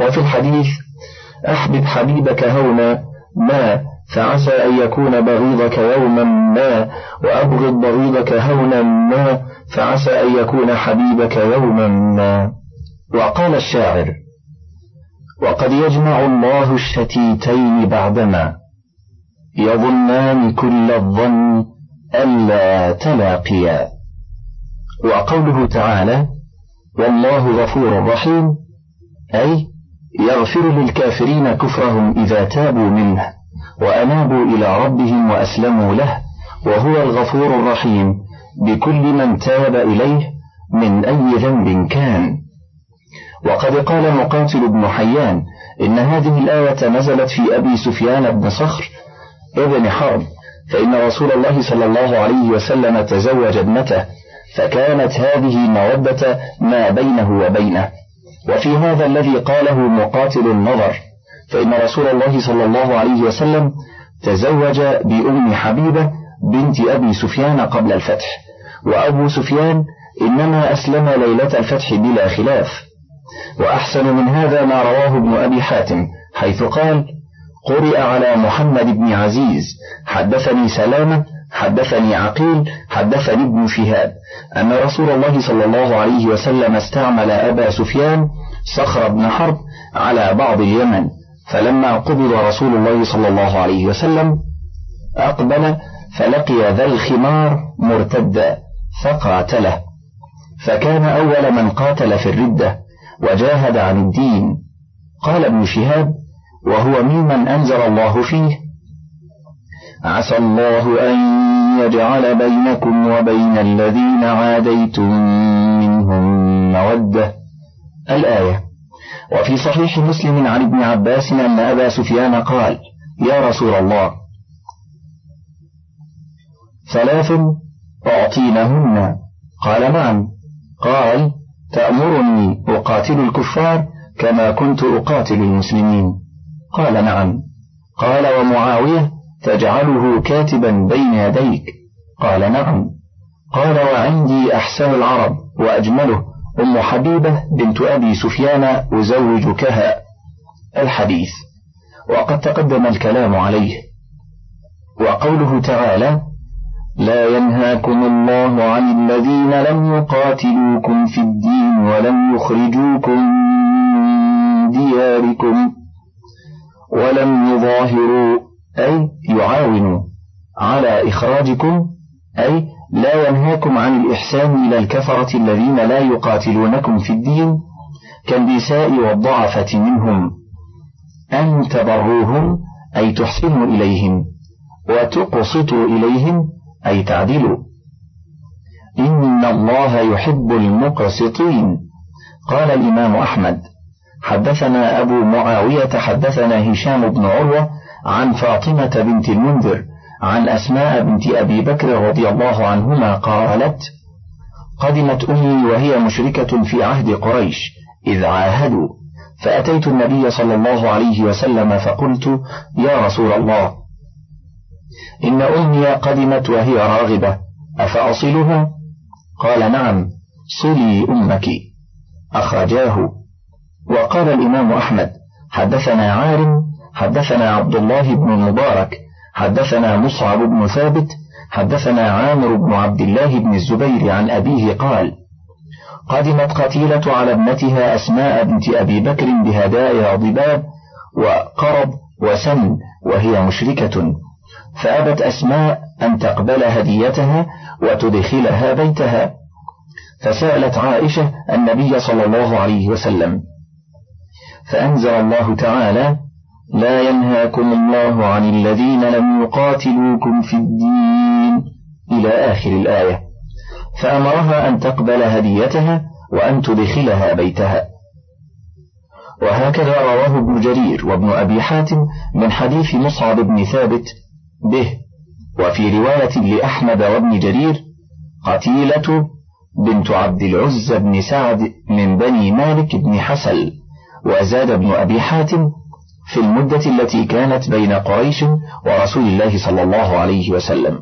وفي الحديث أحبب حبيبك هونا ما فعسى أن يكون بغيضك يوما ما وأبغض بغيضك هونا ما فعسى أن يكون حبيبك يوما ما. وقال الشاعر وقد يجمع الله الشتيتين بعدما يظنان كل الظن ألا تلاقيا. وقوله تعالى والله غفور رحيم أي يغفر للكافرين كفرهم إذا تابوا منه وأنابوا إلى ربهم وأسلموا له وهو الغفور الرحيم بكل من تاب إليه من أي ذنب كان. وقد قال مقاتل بن حيان إن هذه الآية نزلت في أبي سفيان بن صخر ابن حرب فإن رسول الله صلى الله عليه وسلم تزوج ابنته فكانت هذه مودة ما بينه وبينه. وفي هذا الذي قاله مقاتل النظر فإن رسول الله صلى الله عليه وسلم تزوج بأم حبيبة بنت أبي سفيان قبل الفتح. وأبو سفيان إنما أسلم ليلة الفتح بلا خلاف. وأحسن من هذا ما رواه ابن أبي حاتم حيث قال قرئ على محمد بن عزيز حدثني سلامة حدثني عقيل حدثني ابن شهاب. أن رسول الله صلى الله عليه وسلم استعمل أبا سفيان صخر بن حرب على بعض اليمن. فلما قبض رسول الله صلى الله عليه وسلم أقبل فلقي ذا الخمار مرتدا فقاتله. فكان أول من قاتل في الردة وجاهد عن الدين. قال ابن شهاب وهو ممن أنزل الله فيه عسى الله أن يجعل بينكم وبين الذين عاديتم منهم مودة. الآية وفي صحيح مسلم عن ابن عباس أن أبا سفيان قال يا رسول الله ثلاث أعطينهن. قال نعم. قال تأمرني أقاتل الكفار كما كنت أقاتل المسلمين. قال نعم. قال ومعاوية تجعله كاتبا بين يديك؟ قال نعم. قال وعندي أحسن العرب وأجمله. أم حبيبة بنت أبي سفيان أزوجكها. الحديث. وقد تقدم الكلام عليه. وقوله تعالى لا ينهاكم الله عن الذين لم يقاتلوكم في الدين ولم يخرجوكم من دياركم ولم يظاهروا أي يعاونوا على إخراجكم أي لا ينهاكم عن الإحسان إلى الكفرة الذين لا يقاتلونكم في الدين كالنساء والضعفة منهم. أن تبروهم أي تحسنوا إليهم وتقسطوا إليهم أي تعدلوا. إن الله يحب المقسطين. قال الإمام أحمد حدثنا أبو معاوية حدثنا هشام بن عروة عن فاطمة بنت المنذر عن أسماء بنت أبي بكر رضي الله عنهما قالت قدمت أمي وهي مشركة في عهد قريش إذ عاهدوا فأتيت النبي صلى الله عليه وسلم فقلت يا رسول الله إن أمي قدمت وهي راغبة أفأصلها؟ قال نعم صلي أمك. أخرجاه. وقال الإمام أحمد حدثنا عارم حدثنا عبد الله بن المبارك حدثنا مصعب بن ثابت حدثنا عامر بن عبد الله بن الزبير عن أبيه قال قدمت قتيلة على ابنتها أسماء بنت أبي بكر بهدايا ضباب وقرب وسن وهي مشركة فأبت أسماء أن تقبل هديتها وتدخلها بيتها. فسألت عائشة النبي صلى الله عليه وسلم فأنزل الله تعالى لا ينهاكم الله عن الذين لم يقاتلوكم في الدين إلى آخر الآية. فأمرها أن تقبل هديتها وأن تدخلها بيتها. وهكذا رواه ابن جرير وابن أبي حاتم من حديث مصعب بن ثابت به. وفي رواية لأحمد وابن جرير قتيلة بنت عبد العز بن سعد من بني مالك بن حسل وزاد ابن أبي حاتم في المدة التي كانت بين قريش ورسول الله صلى الله عليه وسلم.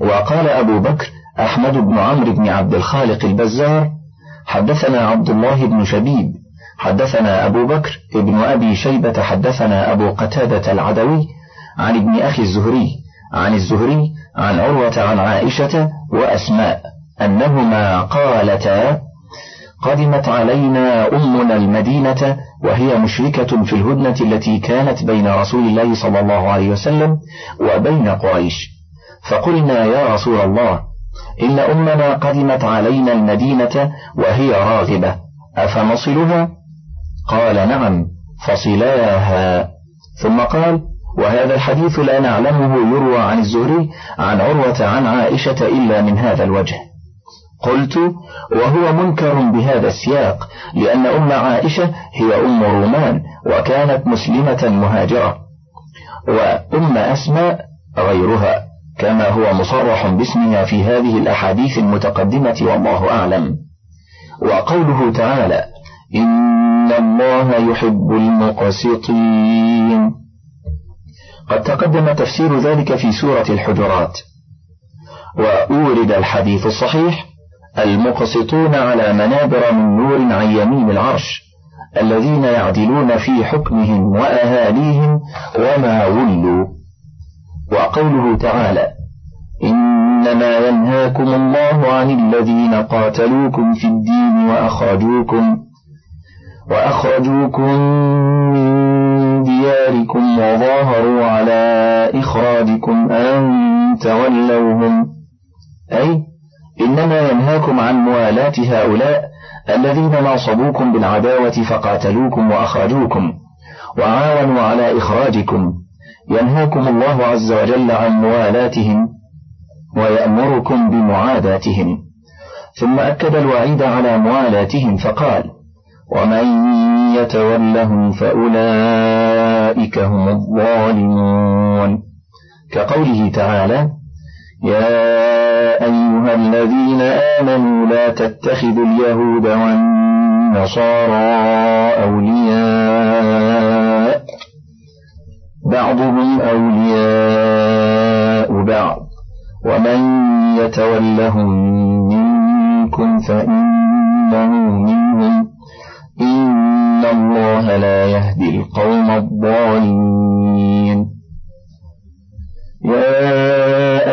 وقال أبو بكر أحمد بن عمرو بن عبد الخالق البزار حدثنا عبد الله بن شبيب حدثنا أبو بكر ابن أبي شيبة حدثنا أبو قتادة العدوي عن ابن أخي الزهري عن الزهري عن عروة عن عائشة وأسماء أنهما قالتا قدمت علينا أمنا المدينة وهي مشركة في الهدنة التي كانت بين رسول الله صلى الله عليه وسلم وبين قريش. فقلنا يا رسول الله إن أمنا قدمت علينا المدينة وهي راغبة أفنصلها؟ قال نعم فصلاها. ثم قال وهذا الحديث لا نعلمه يروى عن الزهري عن عروة عن عائشة إلا من هذا الوجه. قلت وهو منكر بهذا السياق لأن أم عائشة هي أم رومان وكانت مسلمة مهاجرة. وأم أسماء غيرها كما هو مصرح باسمها في هذه الأحاديث المتقدمة والله أعلم. وقوله تعالى إن الله يحب المقسطين. قد تقدم تفسير ذلك في سورة الحجرات. وأورد الحديث الصحيح المقسطون على منابر من نور عن يمين العرش الذين يعدلون في حكمهم وأهاليهم وما ولوا. وقوله تعالى إنما ينهاكم الله عن الذين قاتلوكم في الدين وأخرجوكم وأخرجوكم من دياركم وظاهروا على إخراجكم أن تولوهم. أي إنما ينهاكم عن موالاة هؤلاء الذين ناصبوكم بالعداوة فقاتلوكم وأخرجوكم وعاونوا على إخراجكم. ينهاكم الله عز وجل عن موالاتهم ويأمركم بمعاداتهم. ثم أكد الوعيد على موالاتهم فقال ومن يتولهم فأولئك هم الظالمون. كقوله تعالى يا أيها الذين آمنوا لا تتخذوا اليهود والنصارى أولياء. بعضهم أولياء بعض. ومن يتولهم منكم فإنه منهم. إن الله لا يهدي القوم الظالمين. يا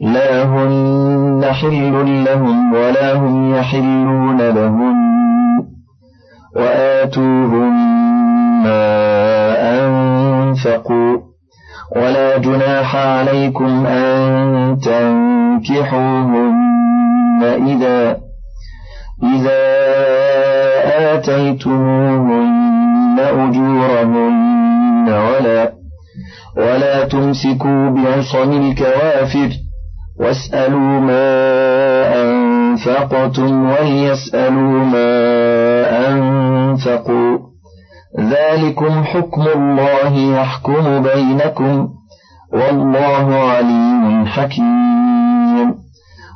لا هن حل لهم ولا هم يحلون لهم وآتوهم ما أنفقوا ولا جناح عليكم أن تنكحوهن إذا إذا آتيتموهن أجورهن ولا ولا تمسكوا بعصم الكوافر واسألوا ما أنفقتم وليسألوا ما أنفقوا. ذلكم حكم الله يحكم بينكم. والله عليم حكيم.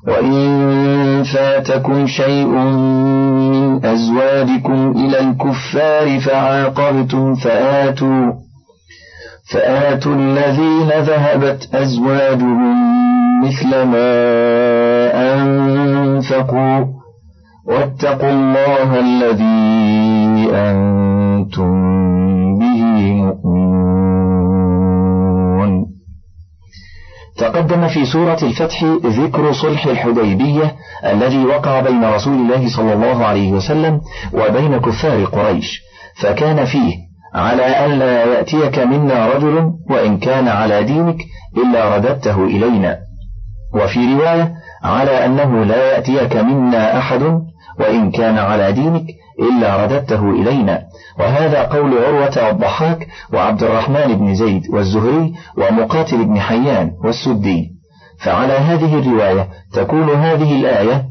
وإن فاتكم شيء من أزواجكم إلى الكفار فعاقبتم فآتوا. فآتوا الذين ذهبت أزواجهم مثل ما أنفقوا. واتقوا الله الذي أنتم به مؤمنون. تقدم في سورة الفتح ذكر صلح الحديبية الذي وقع بين رسول الله صلى الله عليه وسلم وبين كفار قريش. فكان فيه على ألا يأتيك منا رجل وإن كان على دينك إلا رددته إلينا. وفي رواية على أنه لا يأتيك منا أحد وإن كان على دينك إلا رددته إلينا. وهذا قول عروة والضحاك وعبد الرحمن بن زيد والزهري ومقاتل بن حيان والسدي. فعلى هذه الرواية تكون هذه الآية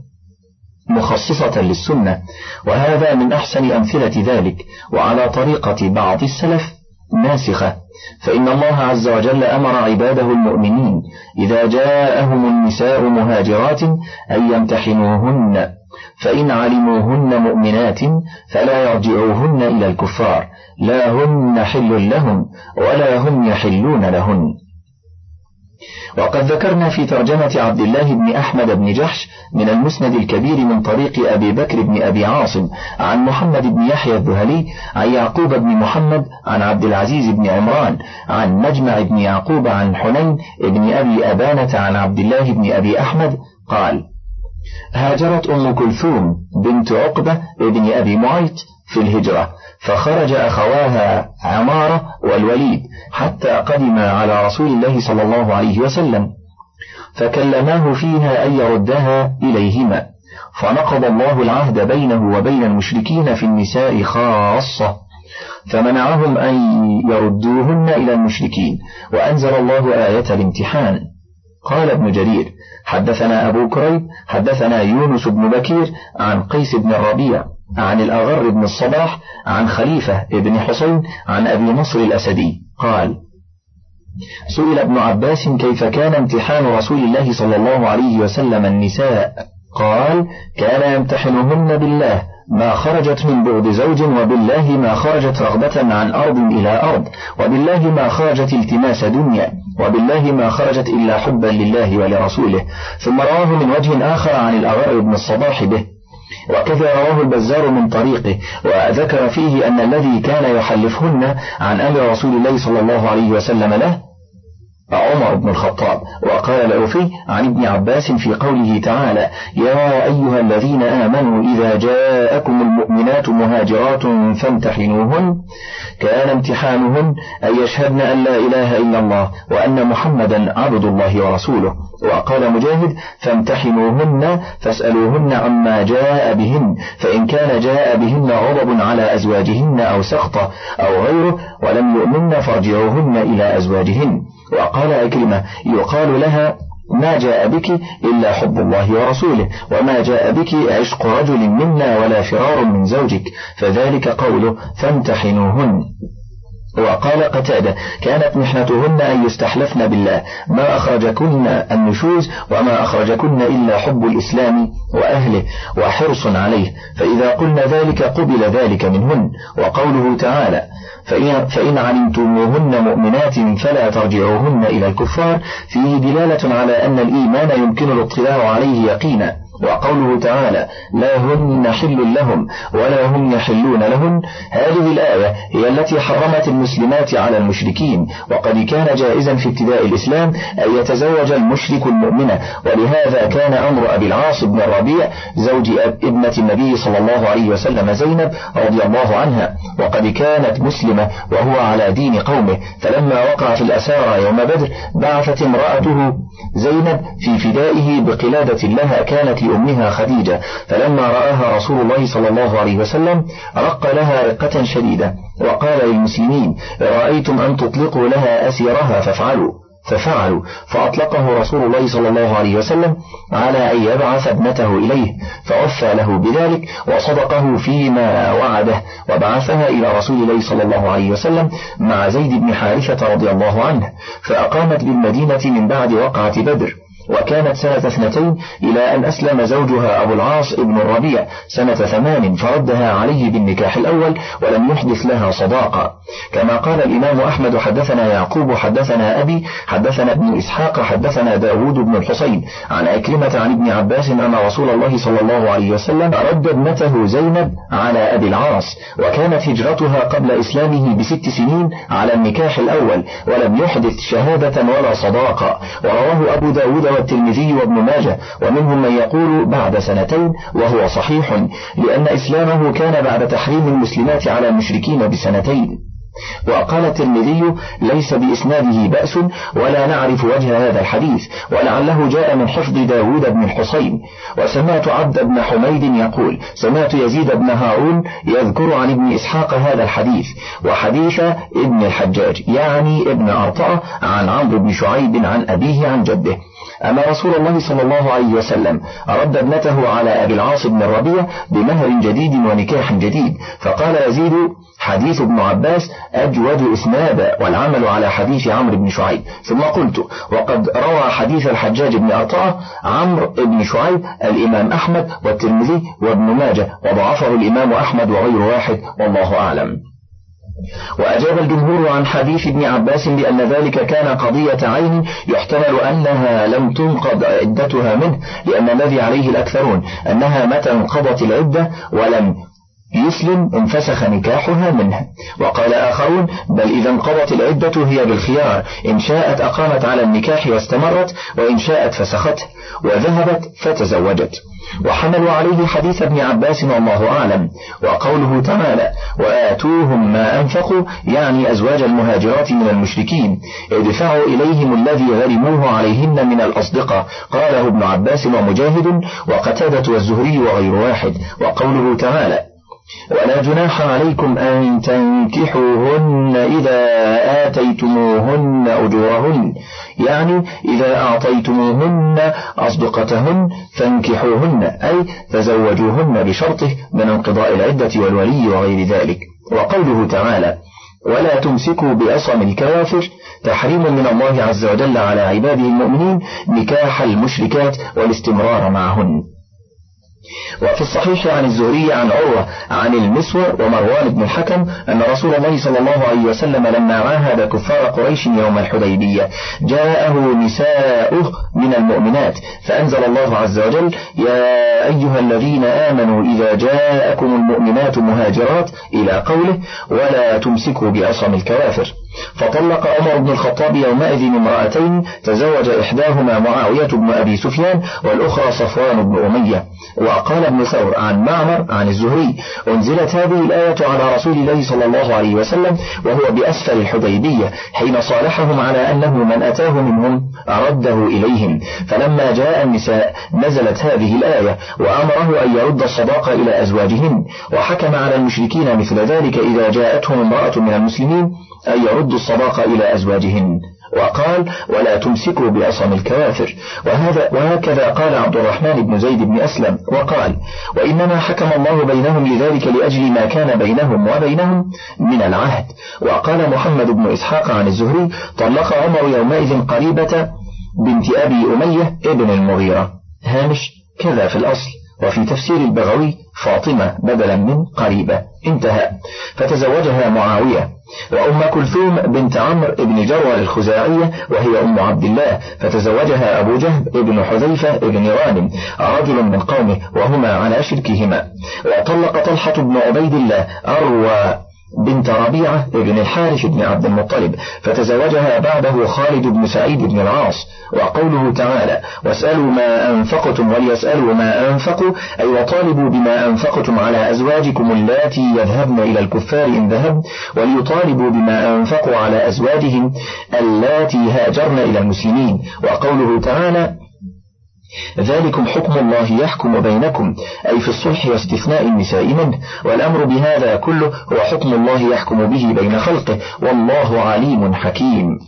مخصصة للسنة وهذا من أحسن أمثلة ذلك وعلى طريقة بعض السلف ناسخة. فإن الله عز وجل أمر عباده المؤمنين إذا جاءهم النساء مهاجرات أن يمتحنوهن فإن علموهن مؤمنات فلا يرجعوهن إلى الكفار لا هن حل لهم ولا هم يحلون لهن. وقد ذكرنا في ترجمة عبد الله بن أحمد بن جحش من المسند الكبير من طريق أبي بكر بن أبي عاصم عن محمد بن يحيى الذهلي عن يعقوب بن محمد عن عبد العزيز بن عمران عن مجمع بن يعقوب عن حنين بن أبي أبانة عن عبد الله بن أبي أحمد قال هاجرت أم كلثوم بنت عقبة بن أبي معيط في الهجرة فخرج أخواها عمارة والوليد حتى قدما على رسول الله صلى الله عليه وسلم فكلماه فيها أن يردها إليهما فنقض الله العهد بينه وبين المشركين في النساء خاصة فمنعهم أن يردوهن إلى المشركين وأنزل الله آية الامتحان. قال ابن جرير حدثنا أبو كريب حدثنا يونس بن بكير عن قيس بن الربيع عن الأغر بن الصباح عن خليفة بن حسين عن أبي نصر الأسدي قال سئل ابن عباس كيف كان امتحان رسول الله صلى الله عليه وسلم النساء؟ قال كان يمتحنهن بالله. ما خرجت من بعد زوج وبالله ما خرجت رغبة عن أرض إلى أرض وبالله ما خرجت التماس دنيا وبالله ما خرجت إلا حبا لله ولرسوله. ثم رواه من وجه آخر عن الأغر بن الصباح به. وكذا رواه البزار من طريقه وذكر فيه أن الذي كان يحلفهن عن أمر رسول الله صلى الله عليه وسلم له عمر بن الخطاب وقال العوفي عن ابن عباس في قوله تعالى يا أيها الذين آمنوا إذا جاءكم المؤمنات مهاجرات فامتحنوهن كان امتحانهن أن يشهدن أن لا إله إلا الله وأن محمدا عبد الله ورسوله. وقال مجاهد فامتحنوهن فاسألوهن عما جاء بهن فإن كان جاء بهن غضب على أزواجهن أو سخطة أو غيره ولم يؤمن فارجعوهن إلى أزواجهن. وقال أكرمة يقال لها ما جاء بك إلا حب الله ورسوله وما جاء بك عشق رجل منا ولا فرار من زوجك. فذلك قوله فامتحنوهن. وقال قتادة كانت محنتهن أن يستحلفن بالله ما أخرجكن النشوز وما أخرجكن إلا حب الإسلام وأهله وحرص عليه فإذا قلنا ذلك قبل ذلك منهن وقوله تعالى فإن, فإن علمتموهن مؤمنات فلا ترجعوهن إلى الكفار فيه دلالة على أن الإيمان يمكن الاطلاع عليه يقينا. وقوله تعالى لا هن حل لهم ولا هم يحلون لهن هذه الآية هي التي حرمت المسلمات على المشركين وقد كان جائزا في ابتداء الإسلام أن يتزوج المشرك المؤمنة ولهذا كان أمر أبي العاص بن الربيع زوج ابنة النبي صلى الله عليه وسلم زينب رضي الله عنها وقد كانت مسلمة وهو على دين قومه فلما وقع في الأسارى يوم بدر بعثت امرأته زينب في فدائه بقلادة لها كانت لأمها خديجة فلما رآها رسول الله صلى الله عليه وسلم رق لها رقة شديدة وقال للمسلمين رأيتم أن تطلقوا لها أسيرها فافعلوا ففعلوا فأطلقه رسول الله صلى الله عليه وسلم على أن يبعث ابنته إليه فوفى له بذلك وصدقه فيما وعده وبعثها إلى رسول الله صلى الله عليه وسلم مع زيد بن حارثة رضي الله عنه فأقامت بالمدينة من بعد وقعة بدر. وكانت سنة اثنتين إلى أن أسلم زوجها أبو العاص ابن الربيع سنة ثمان فردها عليه بالنكاح الأول ولم يحدث لها صداقة. كما قال الإمام أحمد حدثنا يعقوب حدثنا أبي حدثنا ابن إسحاق حدثنا داود بن الحسين. عن أكلمة عن ابن عباس أن رسول الله صلى الله عليه وسلم رد ابنته زينب على أبي العاص وكانت هجرتها قبل إسلامه بست سنين على النكاح الأول ولم يحدث شهادة ولا صداقة. ورواه أبو داود والترمذي وابن ماجه ومنهم من يقول بعد سنتين وهو صحيح لأن إسلامه كان بعد تحريم المسلمات على المشركين بسنتين. وقال الترمذي ليس بإسناده بأس ولا نعرف وجه هذا الحديث ولعله جاء من حفظ داود بن الحصين. وسمعت عبد بن حميد يقول سمعت يزيد بن هارون يذكر عن ابن إسحاق هذا الحديث وحديث ابن الحجاج يعني ابن أرطاء عن عمرو بن شعيب عن أبيه عن جده. أن رسول الله صلى الله عليه وسلم رد ابنته على أبي العاص بن الربيع بمهر جديد ونكاح جديد. فقال يزيد حديث ابن عباس أجود إسنادا والعمل على حديث عمرو بن شعيب. ثم قلت وقد روى حديث الحجاج بن أرطاه عمرو بن شعيب الإمام أحمد والترمذي وابن ماجه وضعفه الإمام أحمد وغير واحد والله أعلم. وأجاب الجمهور عن حديث ابن عباس بأن ذلك كان قضية عين يحتمل أنها لم تنقض عدتها منه لأن الذي عليه الأكثرون أنها متى انقضت العدة ولم يسلم انفسخ نكاحها منه وقال آخرون بل إذا انقضت العدة هي بالخيار. إن شاءت أقامت على النكاح واستمرت وإن شاءت فسخته وذهبت فتزوجت. وحملوا عليه حديث ابن عباس والله أعلم. وقوله تعالى وآتوهم ما أنفقوا يعني أزواج المهاجرات من المشركين. ادفعوا إليهم الذي غرموه عليهن من الأصدقاء. قاله ابن عباس ومجاهد وقتادة والزهري وغير واحد. وقوله تعالى ولا جناح عليكم أن تنكحوهن إذا آتيتموهن أجورهن. يعني إذا أعطيتموهن أصدقتهن فانكحوهن أي تزوجوهن بشرطه من انقضاء العدة والولي وغير ذلك. وقوله تعالى ولا تمسكوا بأصم الكوافر. تحريم من الله عز وجل على عباده المؤمنين نكاح المشركات والاستمرار معهن. وفي الصحيح عن الزهري عن عروة عن المسور ومروان بن الحكم أن رسول الله صلى الله عليه وسلم لما عاهد كفار قريش يوم الحديبية جاءه نساؤه من المؤمنات فأنزل الله عز وجل يا أيها الذين آمنوا إذا جاءكم المؤمنات مهاجرات إلى قوله ولا تمسكوا بعصم الكوافر فطلق عمر بن الخطاب يومئذ امرأتين تزوج إحداهما معاوية بن أبي سفيان والأخرى صفوان بن أمية. وقال ابن ثور عن معمر عن الزهري أنزلت هذه الآية على رسول الله صلى الله عليه وسلم وهو بأسفل الحديبية حين صالحهم على أنه من أتاه منهم أرده إليهم. فلما جاء النساء نزلت هذه الآية وأمره أن يرد الصداق إلى أزواجهن. وحكم على المشركين مثل ذلك إذا جاءتهم امرأة من المسلمين أن يردوا الصداق إلى أزواجهن. وقال ولا تمسكوا بعصم الكوافر. وهذا وهكذا قال عبد الرحمن بن زيد بن أسلم. وقال وإنما حكم الله بينهم لذلك لأجل ما كان بينهم وبينهم من العهد. وقال محمد بن إسحاق عن الزهري طلق عمر يومئذ قريبة بنت أبي أمية ابن المغيرة. هامش كذا في الأصل. وفي تفسير البغوي فاطمة بدلا من قريبة انتهى. فتزوجها معاوية وأم كلثوم بنت عمرو بن جروى الخزاعية وهي أم عبد الله. فتزوجها أبو جهب بن حذيفة بن غانم رجل من قومه وهما على شركهما. وطلق طلحة بن عبيد الله أروى بنت ربيعة بن الحارث بن عبد المطلب فتزوجها بعده خالد بن سعيد بن العاص وقوله تعالى واسألوا ما أنفقتم وليسألوا ما أنفقوا أي وطالبوا بما أنفقتم على أزواجكم اللاتي يذهبن إلى الكفار إن ذهب وليطالبوا بما أنفقوا على أزواجهم اللاتي هاجرن إلى المسلمين وقوله تعالى ذلكم حكم الله يحكم بينكم أي في الصلح واستثناء النساء منه والأمر بهذا كله هو حكم الله يحكم به بين خلقه والله عليم حكيم.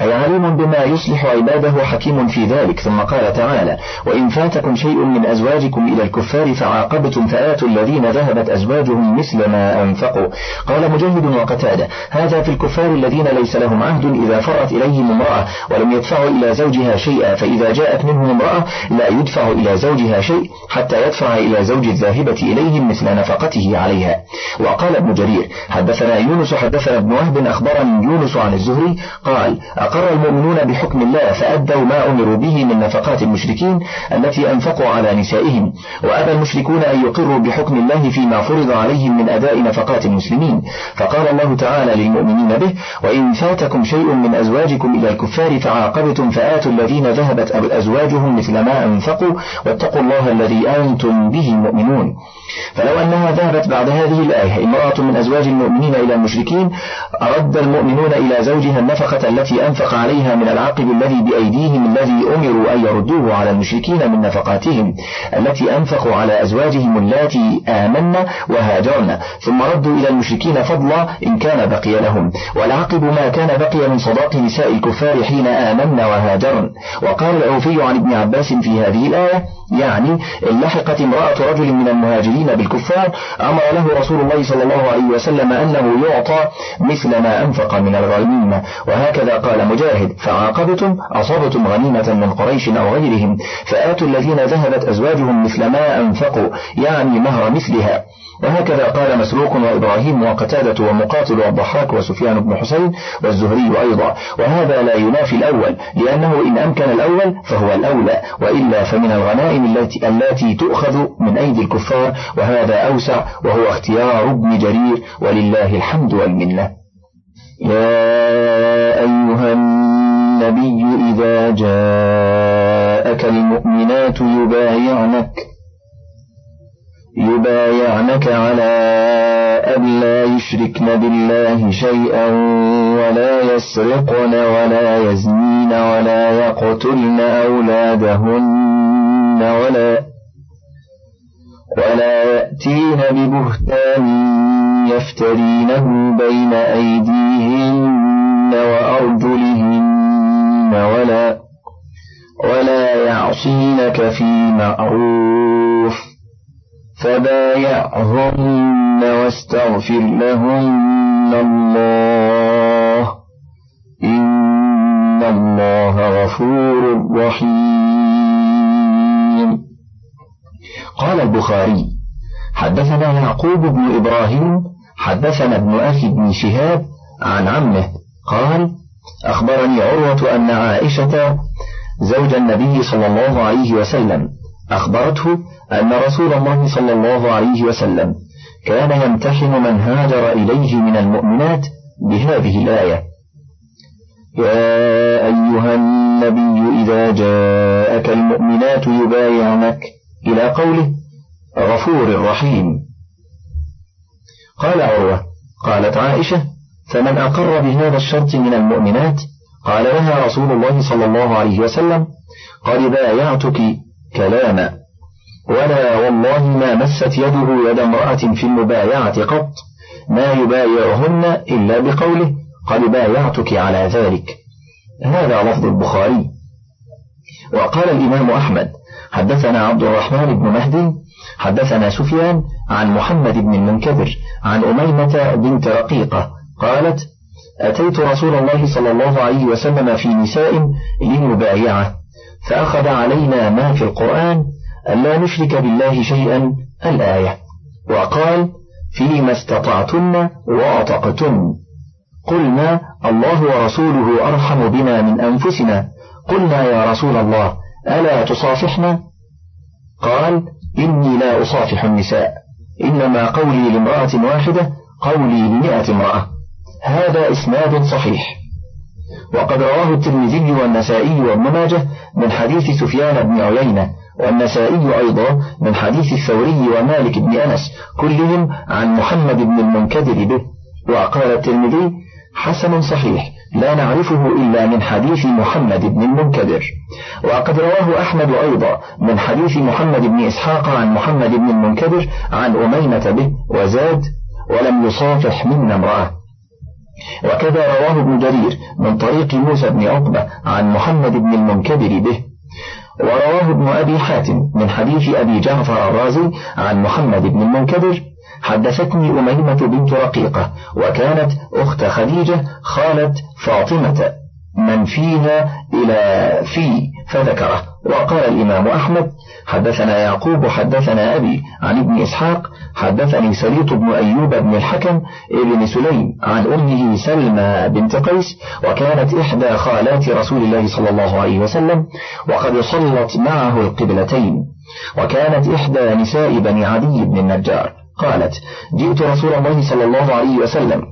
أي عليم بما يصلح عباده حكيم في ذلك ثم قال تعالى وإن فاتكم شيء من أزواجكم إلى الكفار فعاقبتم فآتوا الذين ذهبت أزواجهم مثل ما أنفقوا. قال مجاهد وقتادة هذا في الكفار الذين ليس لهم عهد إذا فرت إليهم امرأة ولم يدفعوا إلى زوجها شيئا فإذا جاءت منهم امرأة لا يدفع إلى زوجها شيء حتى يدفع إلى زوج الذاهبة إليهم مثل نفقته عليها. وقال ابن جرير حدثنا يونس حدثنا ابن وهب أخبرني يونس عن الزهري قال أقر المؤمنون بحكم الله فأدوا ما أمروا به من نفقات المشركين التي أنفقوا على نسائهم. وأبى المشركون أن يقروا بحكم الله فيما فرض عليهم من أداء نفقات المسلمين. فقال الله تعالى للمؤمنين به وإن فاتكم شيء من أزواجكم إلى الكفار فعاقبتم فآتوا الذين ذهبت أزواجهم مثل ما أنفقوا واتقوا الله الذي أنتم به مؤمنون. فلو أنها ذهبت بعد هذه الآية امرأة من أزواج المؤمنين إلى المشركين رد المؤمنون إلى زوجها النفقة التي أنفق عليها من العقب الذي بأيديهم الذي أمروا أن يردوه على المشركين من نفقاتهم التي أنفقوا على أزواجهم اللاتي آمن وهاجرن ثم ردوا إلى المشركين فضلا إن كان بقي لهم. والعقب ما كان بقي من صداق نساء الكفار حين آمن وهاجرن وقال العوفي عن ابن عباس في هذه الآية يعني إن لحقت امرأة رجل من المهاجرين بالكفار أمر له رسول الله صلى الله عليه وسلم أنه يعطى مثل ما أنفق من الغنيمة. وهكذا قال مجاهد فعاقبتم؟ أصابتم غنيمة من قريش أو غيرهم؟ فآتوا الذين ذهبت أزواجهم مثل ما أنفقوا يعني مهر مثلها. وهكذا قال مسروق وإبراهيم وقتادة ومقاتل والضحاك وسفيان بن حسين والزهري أيضا. وهذا لا ينافي الأول لأنه إن أمكن الأول فهو الأولى وإلا فمن الغنائم التي, التي تؤخذ من أيدي الكفار وهذا أوسع وهو اختيار ابن جرير ولله الحمد والمنة. يا أيها النبي إذا جاءك المؤمنات يبايعنك يبايعنك على أن لا يشركن بالله شيئا ولا يسرقن ولا يزنين ولا يقتلن أولادهن. ولا ولا يأتين ببهتان يفترينه بين أيديهن وأرجلهن ولا ولا يعصينك في معروف فبايعهن واستغفر لهن الله إن الله غفور رحيم قال البخاري حدثنا يعقوب بن إبراهيم حدثنا ابن أخي بن شهاب عن عمه قال أخبرني عروة أن عائشة زوج النبي صلى الله عليه وسلم أخبرته أن رسول الله صلى الله عليه وسلم كان يمتحن من هاجر إليه من المؤمنات بهذه الآية يا أيها النبي إذا جاءك المؤمنات يبايعنك إلى قوله غفور رحيم. قال عروة قالت عائشة فمن أقر بهذا الشرط من المؤمنات؟ قال لها رسول الله صلى الله عليه وسلم قد بايعتك كلاما ولا والله ما مست يده يد امرأة في المبايعة قط ما يبايعهن إلا بقوله قد بايعتك على ذلك. هذا لفظ البخاري. وقال الإمام أحمد حدثنا عبد الرحمن بن مهدي حدثنا سفيان عن محمد بن المنكدر عن أميمة بنت رقيقة قالت أتيت رسول الله صلى الله عليه وسلم في نساء لنبايعه فأخذ علينا ما في القرآن ألا نشرك بالله شيئا الآية وقال فيما استطعتن وأطقتن. قلنا الله ورسوله أرحم بنا من أنفسنا. قلنا يا رسول الله ألا تصافحنا قال إني لا أصافح النساء إنما قولي لامرأة واحدة قولي لمئة امرأة. هذا إسناد صحيح. وقد رواه الترمذي والنسائي وابن ماجه من حديث سفيان بن عيينة والنسائي أيضا من حديث الثوري ومالك بن أنس كلهم عن محمد بن المنكدر به. وقال الترمذي حسن صحيح لا نعرفه إلا من حديث محمد بن المنكدر. وقد رواه أحمد أيضا من حديث محمد بن إسحاق عن محمد بن المنكدر عن أميمة به وزاد ولم يصافح منا امرأة. وكذا رواه ابن جرير من طريق موسى بن عقبة عن محمد بن المنكدر به. ورواه ابن أبي حاتم من حديث أبي جعفر الرازي عن محمد بن المنكدر حدثتني أميمة بنت رقيقة وكانت أخت خديجة خالة فاطمة. من فيها إلى في فذكره. وقال الإمام أحمد حدثنا يعقوب حدثنا أبي عن ابن إسحاق حدثني سليط بن أيوب بن الحكم ابن سليم عن أمه سلمى بنت قيس وكانت إحدى خالات رسول الله صلى الله عليه وسلم وقد صلت معه القبلتين. وكانت إحدى نساء بني عدي بن النجار. قالت جئت رسول الله صلى الله عليه وسلم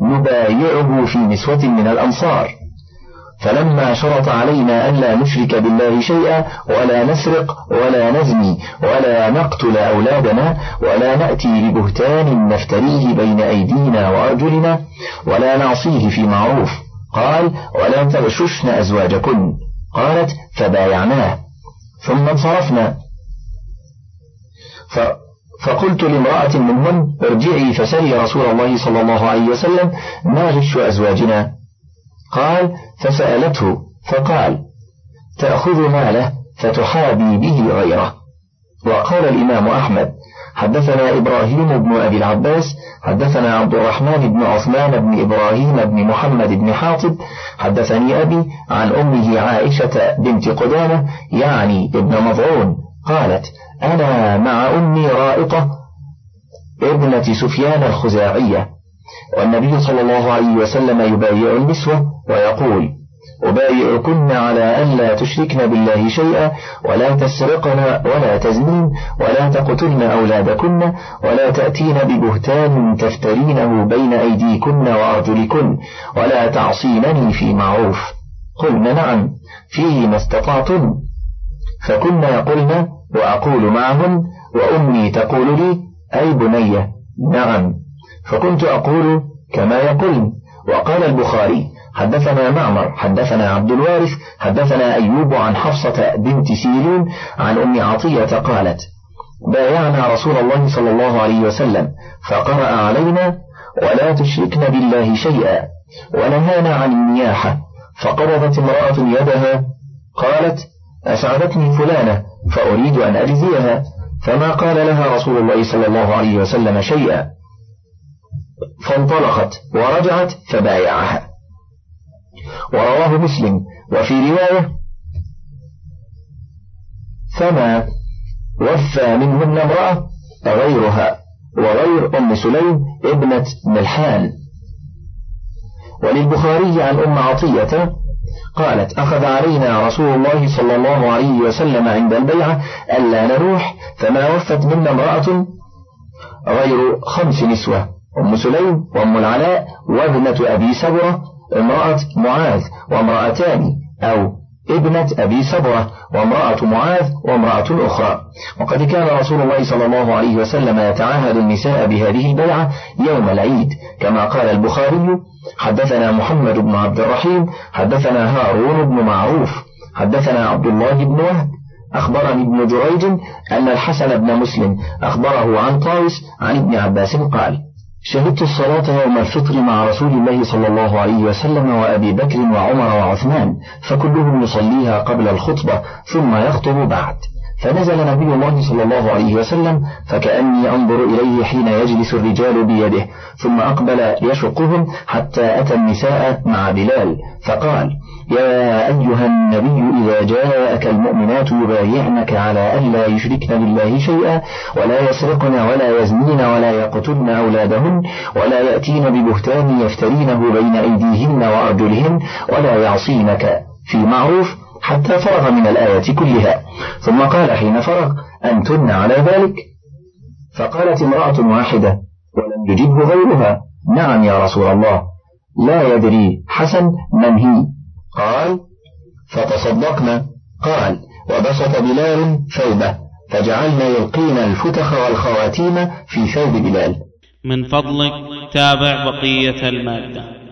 نبايعه في نسوة من الأنصار. فلما شرط علينا ألا نشرك بالله شيئا ولا نسرق ولا نزني ولا نقتل أولادنا ولا نأتي ببهتان نفتريه بين أيدينا وأرجلنا ولا نعصيه في معروف. قال ولا تغششن أزواجكن قالت فبايعناه ثم انصرفنا. فقلت لامرأة منهن ارجعي فسلي رسول الله صلى الله عليه وسلم ما غش أزواجنا؟ قال فسألته فقال تأخذ ماله فتحابي به غيره. وقال الإمام أحمد حدثنا إبراهيم بن أبي العباس حدثنا عبد الرحمن بن عثمان بن إبراهيم بن محمد بن حاطب حدثني أبي عن أمه عائشة بنت قدامة يعني ابن مضعون. قالت أنا مع أمي رائطة ابنة سفيان الخزاعية والنبي صلى الله عليه وسلم يبايع النسوة ويقول أبايعكن على ألا تشركن بالله شيئا ولا تسرقن ولا تزنين ولا تقتلن أولادكن ولا تأتين ببهتان تفترينه بين أيديكن وأرجلكن ولا تعصينني في معروف. قلن نعم فيه ما استطعتن فكنا يقولن وأقول معهن وأمي تقول لي أي بني نعم. فكنت أقول كما يقولن وقال البخاري حدثنا معمر حدثنا عبد الوارث حدثنا أيوب عن حفصة بنت سيرين عن أم عطية قالت بايعنا رسول الله صلى الله عليه وسلم فقرأ علينا ولا تشركن بالله شيئا. ونهانا عن النياحة فقبضت امرأة يدها قالت أسعدتني فلانة. فأريد أن أجزيها. فما قال لها رسول الله صلى الله عليه وسلم شيئا. فانطلقت ورجعت فبايعها. ورواه مسلم. وفي رواية فما وفى منهن امرأة غيرها وغير أم سليم ابنة ملحان. وللبخاري عن أم عطية قالت أخذ علينا رسول الله صلى الله عليه وسلم عند البيعة ألا نروح فما وفت منا امرأة غير خمس نسوة أم سليم وأم العلاء وابنة أبي سبرة امرأة معاذ وامرأتان أو ابنة أبي سبرة وامرأة معاذ وامرأة أخرى. وقد كان رسول الله صلى الله عليه وسلم يتعاهد النساء بهذه البيعة يوم العيد. كما قال البخاري حدثنا محمد بن عبد الرحيم حدثنا هارون بن معروف حدثنا عبد الله بن وهب. أخبرني ابن جريج أن الحسن بن مسلم أخبره عن طاوس عن ابن عباس قال شهدت الصلاة يوم الفطر مع رسول الله صلى الله عليه وسلم وأبي بكر وعمر وعثمان فكلهم يصليها قبل الخطبة ثم يخطب بعد. فنزل نبي الله صلى الله عليه وسلم فكأني أنظر إليه حين يجلس الرجال بيده ثم أقبل يشقهم حتى أتى النساء مع بلال فقال يا أيها النبي إذا جاءك المؤمنات يبايعنك على ألا يشركن بالله شيئا ولا يسرقن ولا يزنين ولا يقتلن أولادهن ولا يأتين ببهتان يفترينه بين أيديهن وأرجلهن ولا يعصينك. في معروف حتى فرغ من الآية كلها. ثم قال حين فرغ أنتن على ذلك؟ فقالت امرأة واحدة ولم يجبه غيرها نعم يا رسول الله لا يدري حسن من هي؟ قال فتصدقنا. قال وبسط بلال ثوبه فجعلنا يلقين الفتخ والخواتيم في ثوب بلال. من فضلك تابع بقية المادة.